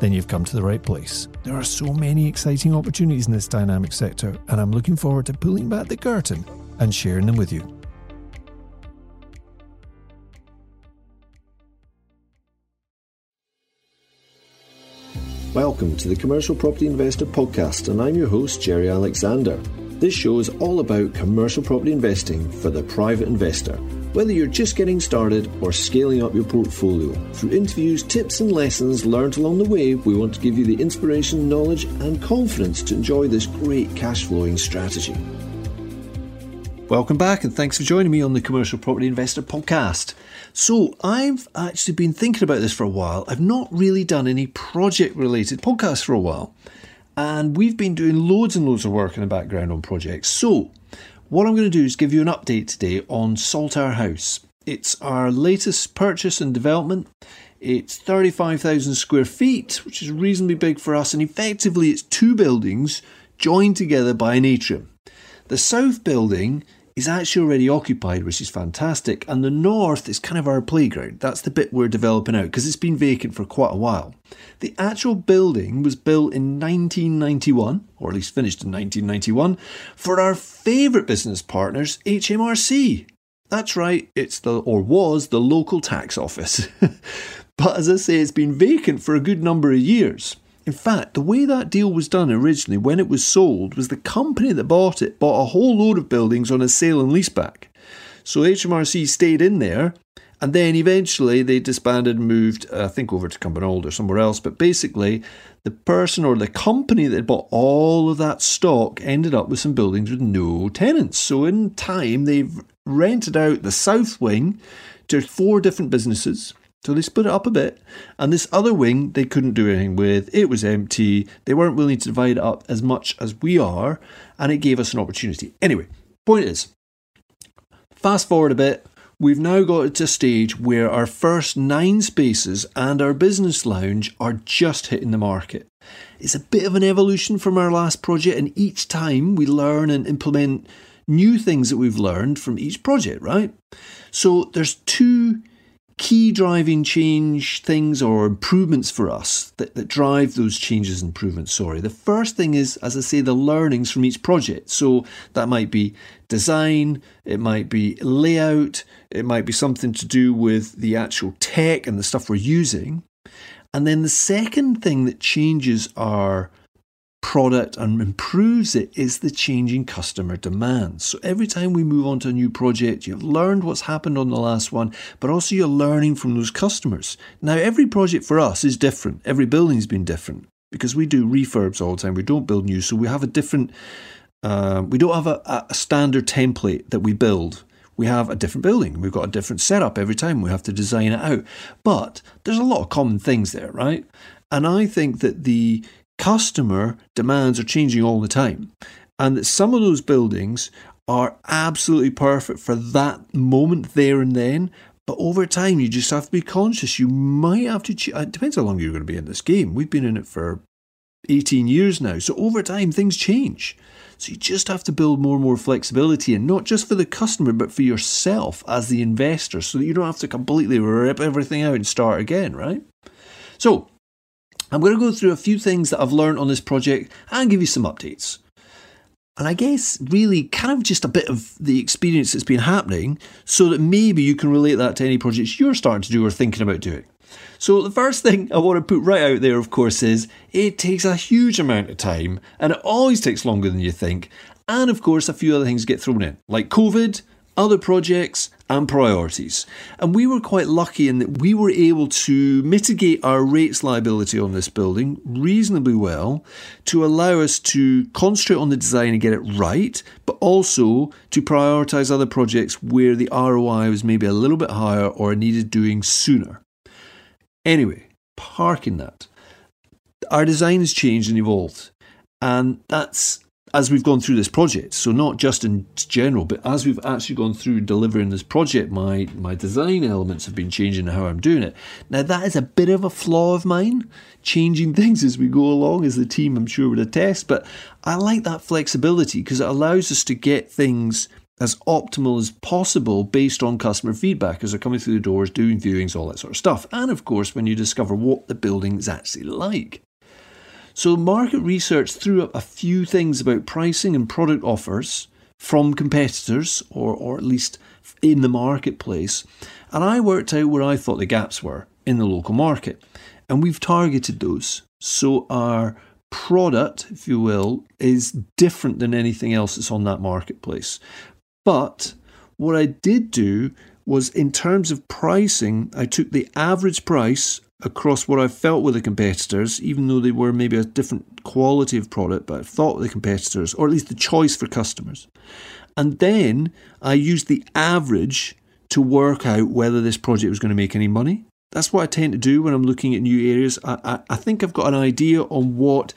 then you've come to the right place. There are so many exciting opportunities in this dynamic sector, and I'm looking forward to pulling back the curtain and sharing them with you. Welcome to the Commercial Property Investor Podcast, and I'm your host, Jerry Alexander. This show is all about commercial property investing for the private investor whether you're just getting started or scaling up your portfolio, through interviews, tips, and lessons learned along the way, we want to give you the inspiration, knowledge, and confidence to enjoy this great cash flowing strategy. Welcome back, and thanks for joining me on the Commercial Property Investor Podcast. So, I've actually been thinking about this for a while. I've not really done any project related podcasts for a while, and we've been doing loads and loads of work in the background on projects. So, what I'm going to do is give you an update today on Saltire House. It's our latest purchase and development. It's 35,000 square feet, which is reasonably big for us, and effectively it's two buildings joined together by an atrium. The south building is actually already occupied, which is fantastic. And the north is kind of our playground. That's the bit we're developing out because it's been vacant for quite a while. The actual building was built in 1991, or at least finished in 1991, for our favourite business partners, HMRC. That's right, it's the, or was, the local tax office. but as I say, it's been vacant for a good number of years. In fact, the way that deal was done originally when it was sold was the company that bought it bought a whole load of buildings on a sale and leaseback. So HMRC stayed in there and then eventually they disbanded and moved, I think, over to Cumbernauld or somewhere else. But basically, the person or the company that bought all of that stock ended up with some buildings with no tenants. So in time, they've rented out the south wing to four different businesses. So they split it up a bit. And this other wing, they couldn't do anything with. It was empty. They weren't willing to divide it up as much as we are. And it gave us an opportunity. Anyway, point is, fast forward a bit. We've now got to a stage where our first nine spaces and our business lounge are just hitting the market. It's a bit of an evolution from our last project, and each time we learn and implement new things that we've learned from each project, right? So there's two key driving change things or improvements for us that, that drive those changes and improvements sorry. The first thing is as i say the learnings from each project. So that might be design it might be layout it might be something to do with the actual tech and the stuff we're using. And then the second thing that changes our product and improves it is the changing customer demands. So every time we move on to a new project, you've learned what's happened on the last one, but also you're learning from those customers. Now, every project for us is different. Every building's been different because we do refurbs all the time. We don't build new, so we have a different. Uh, we don't have a, a standard template that we build we have a different building. We've got a different setup every time. We have to design it out. But there's a lot of common things there, right? And I think that the customer demands are changing all the time. And that some of those buildings are absolutely perfect for that moment there and then. But over time, you just have to be conscious. You might have to. Ch- it depends how long you're going to be in this game. We've been in it for 18 years now. So over time, things change. So you just have to build more and more flexibility, and not just for the customer, but for yourself as the investor, so that you don't have to completely rip everything out and start again, right? So I'm going to go through a few things that I've learned on this project and give you some updates. And I guess really kind of just a bit of the experience that's been happening so that maybe you can relate that to any projects you're starting to do or thinking about doing. So, the first thing I want to put right out there, of course, is it takes a huge amount of time and it always takes longer than you think. And of course, a few other things get thrown in, like COVID other projects, and priorities. And we were quite lucky in that we were able to mitigate our rates liability on this building reasonably well to allow us to concentrate on the design and get it right, but also to prioritise other projects where the ROI was maybe a little bit higher or needed doing sooner. Anyway, parking that. Our design has changed and evolved, and that's as we've gone through this project. So not just in general, but as we've actually gone through delivering this project, my my design elements have been changing how I'm doing it. Now that is a bit of a flaw of mine, changing things as we go along, as the team I'm sure would attest. But I like that flexibility because it allows us to get things as optimal as possible based on customer feedback as they're coming through the doors, doing viewings, all that sort of stuff. And of course, when you discover what the building is actually like. So, market research threw up a few things about pricing and product offers from competitors, or, or at least in the marketplace. And I worked out where I thought the gaps were in the local market. And we've targeted those. So, our product, if you will, is different than anything else that's on that marketplace. But what I did do was, in terms of pricing, I took the average price across what I felt were the competitors, even though they were maybe a different quality of product, but I thought were the competitors, or at least the choice for customers. And then I used the average to work out whether this project was going to make any money. That's what I tend to do when I'm looking at new areas. I, I, I think I've got an idea on what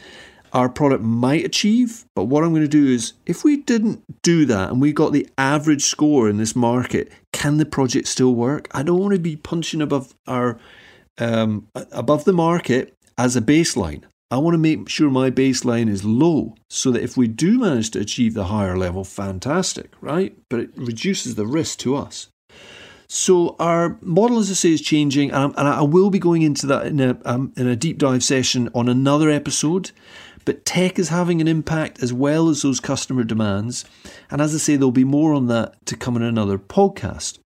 our product might achieve. But what I'm going to do is, if we didn't do that and we got the average score in this market, can the project still work? I don't want to be punching above our um, above the market as a baseline. I want to make sure my baseline is low so that if we do manage to achieve the higher level, fantastic, right? But it reduces the risk to us. So our model, as I say, is changing, and, I will be going into that in a um, in a deep dive session on another episode. But tech is having an impact as well as those customer demands, and as I say, there'll be more on that to come in another podcast.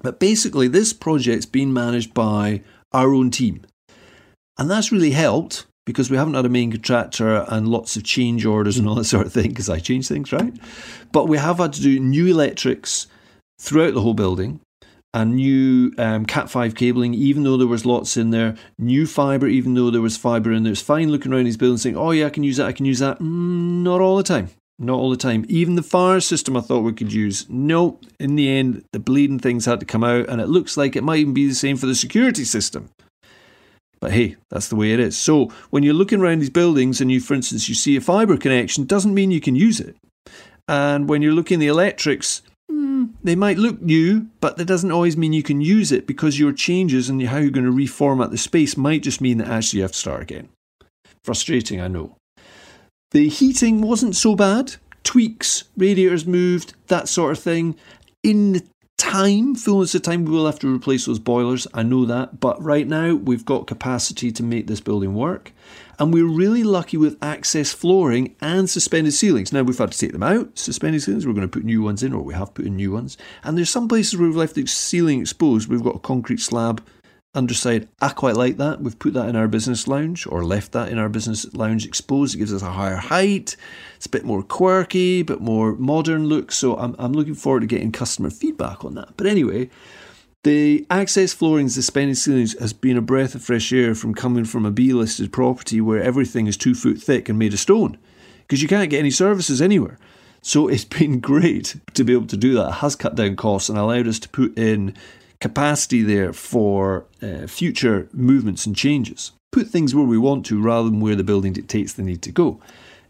But basically, this project's been managed by our own team. And that's really helped because we haven't had a main contractor and lots of change orders and all that sort of thing because I change things, right? But we have had to do new electrics throughout the whole building and new um, Cat5 cabling, even though there was lots in there, new fibre, even though there was fibre in there. It's fine looking around these buildings saying, oh yeah, I can use that, I can use that. Mm, not all the time. Not all the time. Even the fire system I thought we could use. No, in the end, the bleeding things had to come out, and it looks like it might even be the same for the security system. But hey, that's the way it is. So when you're looking around these buildings and you, for instance, you see a fibre connection, doesn't mean you can use it. And when you're looking at the electrics, mm, they might look new, but that doesn't always mean you can use it because your changes and how you're going to reformat the space might just mean that actually you have to start again. Frustrating, I know. The heating wasn't so bad. Tweaks, radiators moved, that sort of thing. In time, fullness of time, we will have to replace those boilers. I know that. But right now, we've got capacity to make this building work. And we're really lucky with access flooring and suspended ceilings. Now, we've had to take them out, suspended ceilings. We're going to put new ones in, or we have put in new ones. And there's some places where we've left the ceiling exposed. We've got a concrete slab underside. I quite like that. We've put that in our business lounge or left that in our business lounge exposed. It gives us a higher height. It's a bit more quirky, a bit more modern look. So I'm, I'm looking forward to getting customer feedback on that. But anyway, the access flooring, suspended ceilings has been a breath of fresh air from coming from a B listed property where everything is two foot thick and made of stone because you can't get any services anywhere. So it's been great to be able to do that. It has cut down costs and allowed us to put in capacity there for uh, future movements and changes. Put things where we want to rather than where the building dictates they need to go.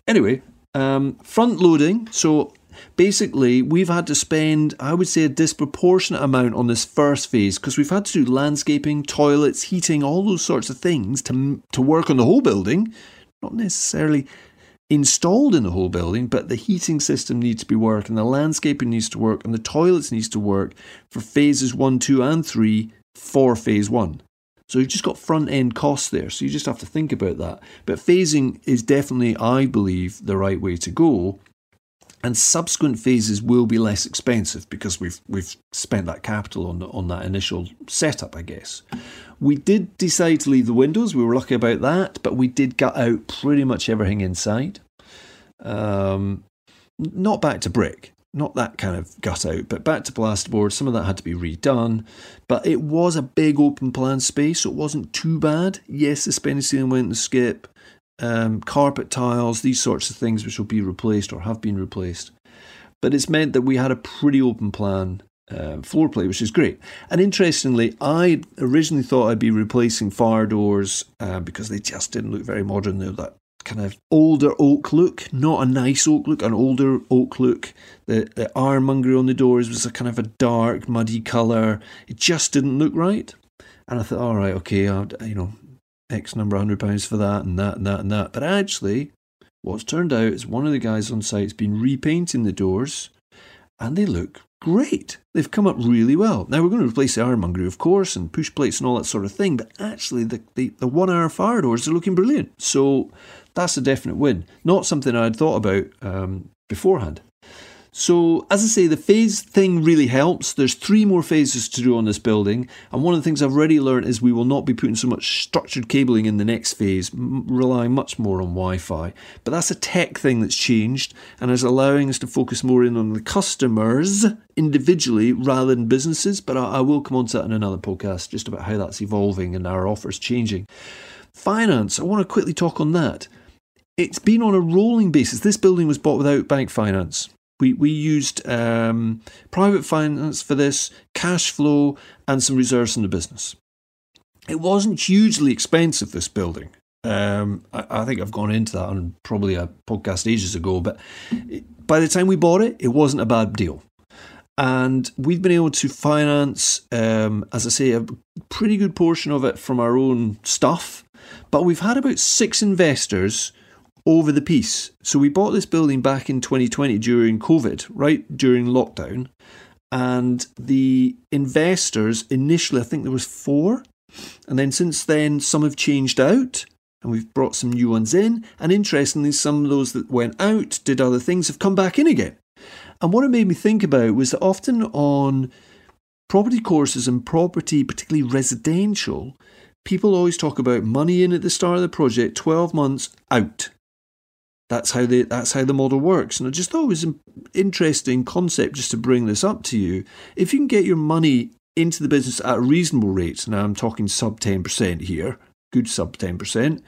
Anyway, um, front loading. So basically, we've had to spend, I would say, a disproportionate amount on this first phase because we've had to do landscaping, toilets, heating, all those sorts of things to, to work on the whole building. Not necessarily installed in the whole building, but the heating system needs to be work and the landscaping needs to work and the toilets needs to work for phases one, two, and three for phase one. So you've just got front end costs there. So you just have to think about that. But phasing is definitely, I believe, the right way to go. And subsequent phases will be less expensive because we've we've spent that capital on on that initial setup, I guess. We did decide to leave the windows. We were lucky about that, but we did gut out pretty much everything inside. Um, not back to brick, not that kind of gut out, but back to plasterboard. Some of that had to be redone, but it was a big open plan space, so it wasn't too bad. Yes, the suspended ceiling went to skip, um, carpet tiles, these sorts of things, which will be replaced or have been replaced. But it's meant that we had a pretty open plan uh, floor plate, which is great. And interestingly, I originally thought I'd be replacing fire doors uh, because they just didn't look very modern. They're that kind of older oak look, not a nice oak look, an older oak look. The, the ironmongery on the doors was a kind of a dark, muddy colour. It just didn't look right. And I thought, all right, okay, I'll, you know, X number of hundred pounds for that and that and that and that. But actually, what's turned out is one of the guys on site's been repainting the doors and they look great. They've come up really well. Now we're going to replace the ironmongery, of course, and push plates and all that sort of thing, but actually the, the, the one hour fire doors are looking brilliant. So that's a definite win. Not something I'd thought about um, beforehand. So, as I say, the phase thing really helps. There's three more phases to do on this building, and one of the things I've already learned is we will not be putting so much structured cabling in the next phase, relying much more on Wi Fi. But that's a tech thing that's changed and is allowing us to focus more in on the customers individually rather than businesses. But I, I will come on to that in another podcast just about how that's evolving and our offers changing. Finance, I want to quickly talk on that. It's been on a rolling basis. This building was bought without bank finance. We, we used um, private finance for this, cash flow, and some reserves in the business. It wasn't hugely expensive, this building. Um, I, I, think I've gone into that on probably a podcast ages ago, but by the time we bought it, it wasn't a bad deal. And we've been able to finance, um, as I say, a pretty good portion of it from our own stuff. But we've had about six investors over the piece. So we bought this building back in 2020 during COVID, right during lockdown. And the investors initially, I think there was four, and then since then some have changed out, and we've brought some new ones in. And interestingly, some of those that went out did other things have come back in again. And what it made me think about was that often on property courses and property, particularly residential, people always talk about money in at the start of the project, 12 months out. That's how the that's how the model works. And I just thought it was an interesting concept just to bring this up to you. If you can get your money into the business at a reasonable rate, now I'm talking sub 10% here, good sub 10%,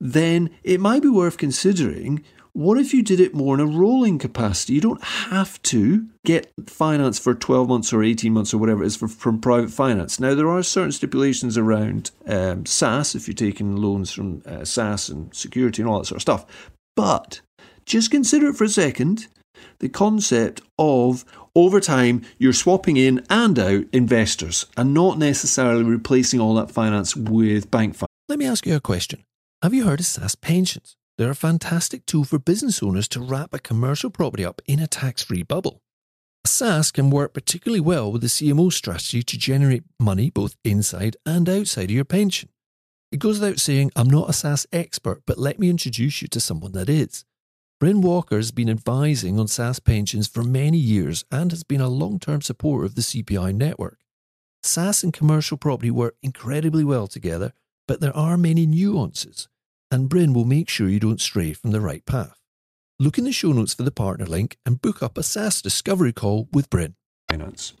then it might be worth considering what if you did it more in a rolling capacity? You don't have to get finance for 12 months or 18 months or whatever it is for, from private finance. Now, there are certain stipulations around um, if you're taking loans from uh, and security and all that sort of stuff. But just consider it for a second the concept of over time you're swapping in and out investors and not necessarily replacing all that finance with bank finance. Let me ask you a question. Have you heard of SSAS pensions? They're a fantastic tool for business owners to wrap a commercial property up in a tax free bubble. SSAS can work particularly well with the CMO strategy to generate money both inside and outside of your pension. It goes without saying, I'm not a SSAS expert, but let me introduce you to someone that is. Bryn Walker has been advising on SSAS pensions for many years and has been a long term supporter of the CPI network. SSAS and commercial property work incredibly well together, but there are many nuances, and Bryn will make sure you don't stray from the right path. Look in the show notes for the partner link and book up a SSAS discovery call with Bryn. Finance.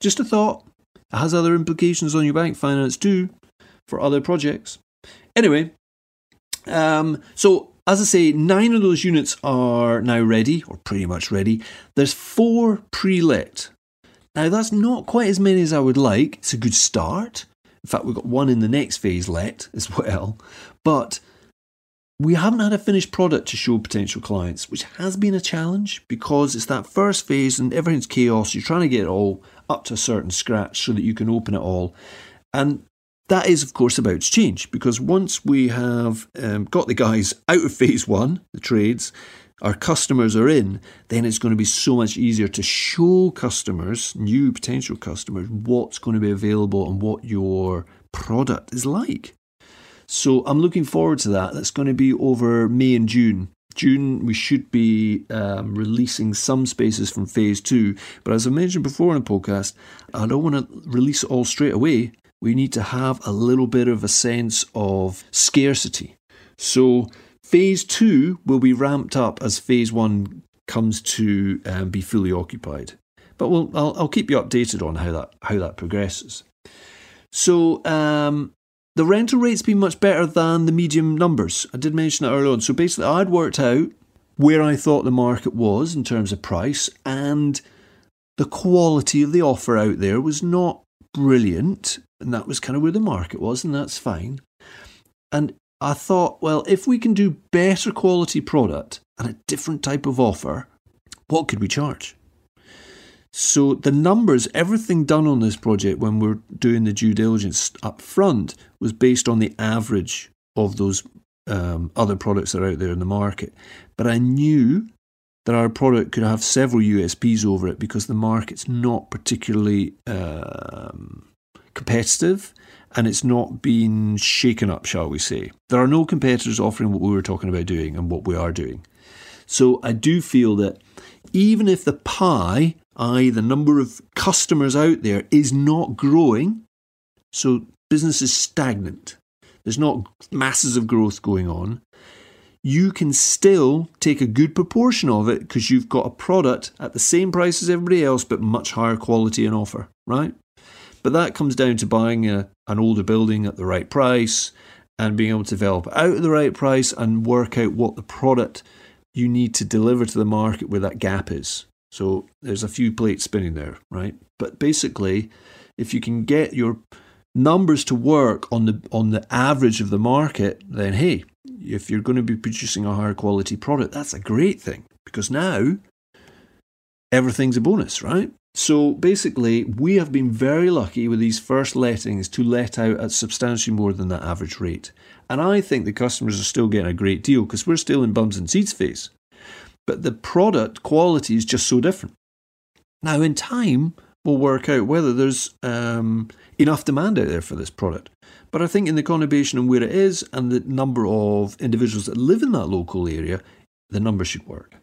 Just a thought. It has other implications on your bank finance too for other projects. Anyway, um, so as I say, nine of those units are now ready, or pretty much ready. There's four pre let. Now, that's not quite as many as I would like. It's a good start. In fact, we've got one in the next phase let as well. But we haven't had a finished product to show potential clients, which has been a challenge because it's that first phase and everything's chaos. You're trying to get it all up to a certain scratch so that you can open it all. And that is, of course, about to change because once we have um, got the guys out of phase one, the trades, our customers are in, then it's going to be so much easier to show customers, new potential customers, what's going to be available and what your product is like. So I'm looking forward to that. That's going to be over May and June. June, we should be um, releasing some spaces from phase two. But as I mentioned before in the podcast, I don't want to release it all straight away we need to have a little bit of a sense of scarcity. So, phase two will be ramped up as phase one comes to um, be fully occupied. But we'll, I'll, I'll, keep you updated on how that how that progresses. So um, the rental rate's been much better than the medium numbers. I did mention that earlier on. So basically, I'd worked out where I thought the market was in terms of price, and the quality of the offer out there was not brilliant and that was kind of where the market was, and that's fine. And I thought, well, if we can do better quality product and a different type of offer, what could we charge? So the numbers, everything done on this project when we're doing the due diligence up front was based on the average of those um, other products that are out there in the market. But I knew that our product could have several USPs over it because the market's not particularly um, competitive and it's not been shaken up, shall we say. There are no competitors offering what we were talking about doing and what we are doing. So I do feel that even if the pie, i.e., the number of customers out there, is not growing, so business is stagnant, there's not masses of growth going on, you can still take a good proportion of it because you've got a product at the same price as everybody else, but much higher quality and offer, right? But that comes down to buying a, an older building at the right price and being able to develop out at the right price and work out what the product you need to deliver to the market where that gap is. So there's a few plates spinning there, right? But basically, if you can get your numbers to work on the on the average of the market, then hey, if you're going to be producing a higher quality product, that's a great thing because now everything's a bonus, right? So basically, we have been very lucky with these first lettings to let out at substantially more than that average rate. And I think the customers are still getting a great deal because we're still in bums and seats phase. But the product quality is just so different. Now, in time, we'll work out whether there's um, enough demand out there for this product. But I think in the conurbation and where it is and the number of individuals that live in that local area, the number should work.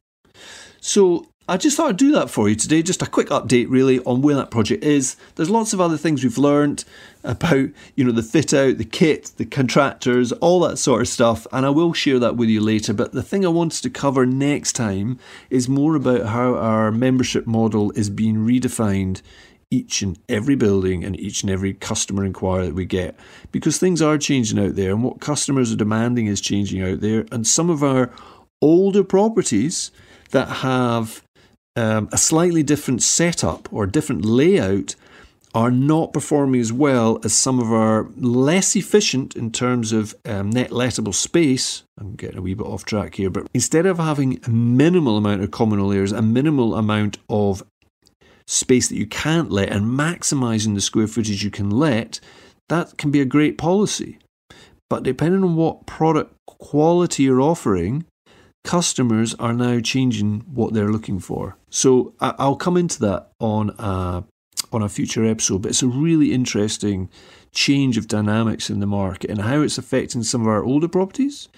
So I just thought I'd do that for you today. Just a quick update, really, on where that project is. There's lots of other things we've learned about, you know, the fit out, the kit, the contractors, all that sort of stuff, and I will share that with you later. But the thing I wanted to cover next time is more about how our membership model is being redefined each and every building and each and every customer inquiry that we get because things are changing out there and what customers are demanding is changing out there and some of our older properties that have um, a slightly different setup or different layout are not performing as well as some of our less efficient in terms of um, net lettable space. I'm getting a wee bit off track here, but instead of having a minimal amount of communal areas, a minimal amount of space that you can't let, and maximizing the square footage you can let, that can be a great policy. But depending on what product quality you're offering, customers are now changing what they're looking for. So I'll come into that on a, on a future episode, but it's a really interesting change of dynamics in the market and how it's affecting some of our older properties,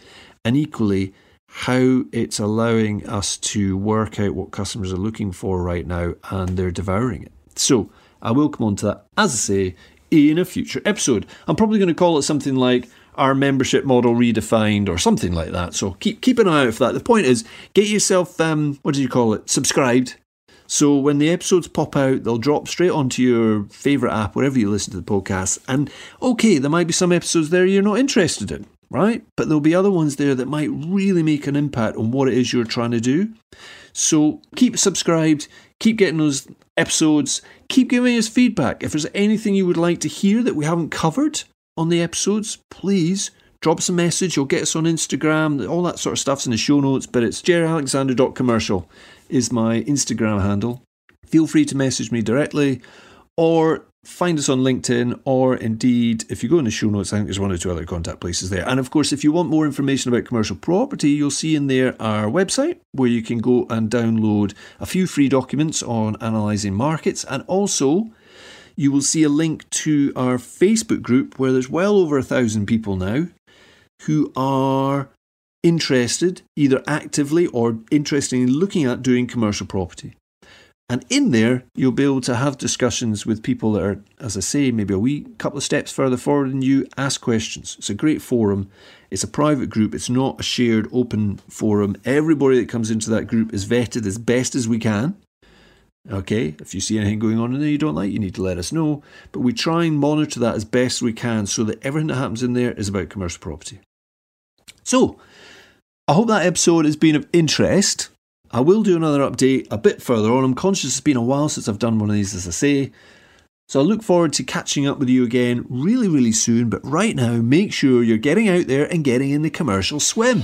and equally how it's allowing us to work out what customers are looking for right now and they're devouring it. So I will come on to that, as I say, in a future episode. I'm probably going to call it something like our membership model redefined or something like that. So keep keep an eye out for that. The point is, get yourself um, what do you call it? Subscribed. So when the episodes pop out, they'll drop straight onto your favorite app wherever you listen to the podcast. And okay, there might be some episodes there you're not interested in, right? But there'll be other ones there that might really make an impact on what it is you're trying to do. So keep subscribed, keep getting those episodes, keep giving us feedback. If there's anything you would like to hear that we haven't covered, on the episodes, please drop us a message. You'll get us on Instagram. All that sort of stuff's in the show notes, but it's jerryalexander.commercial is my Instagram handle. Feel free to message me directly or find us on LinkedIn, or indeed, if you go in the show notes, I think there's one or two other contact places there. And of course, if you want more information about commercial property, you'll see in there our website where you can go and download a few free documents on analysing markets and also you will see a link to our Facebook group where there's well over a thousand people now who are interested, either actively or interested in looking at doing commercial property. And in there, you'll be able to have discussions with people that are, as I say, maybe a wee couple of steps further forward than you. Ask questions. It's a great forum. It's a private group. It's not a shared open forum. Everybody that comes into that group is vetted as best as we can. Okay, if you see anything going on in there you don't like, you need to let us know. But we try and monitor that as best we can so that everything that happens in there is about commercial property. So, I hope that episode has been of interest. I will do another update a bit further on. I'm conscious it's been a while since I've done one of these, as I say. So I look forward to catching up with you again really, really soon. But right now, make sure you're getting out there and getting in the commercial swim.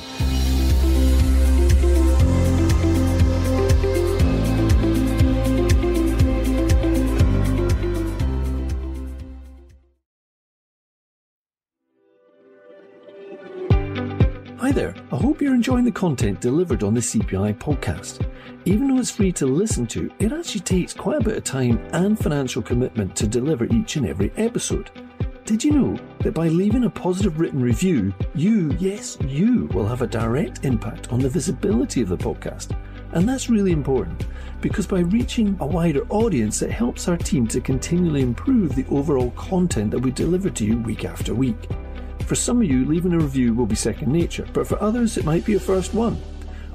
Enjoying the content delivered on the CPI podcast. Even though it's free to listen to, it actually takes quite a bit of time and financial commitment to deliver each and every episode. Did you know that by leaving a positive written review, you, yes, you, will have a direct impact on the visibility of the podcast? And that's really important because by reaching a wider audience, it helps our team to continually improve the overall content that we deliver to you week after week. For some of you, leaving a review will be second nature, but for others, it might be a first one.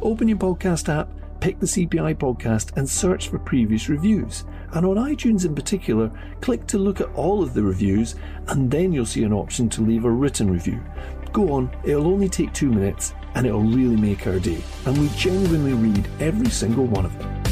Open your podcast app, pick the CPI podcast, and search for previous reviews. And on iTunes in particular, click to look at all of the reviews, and then you'll see an option to leave a written review. Go on, it'll only take two minutes, and it'll really make our day. And we genuinely read every single one of them.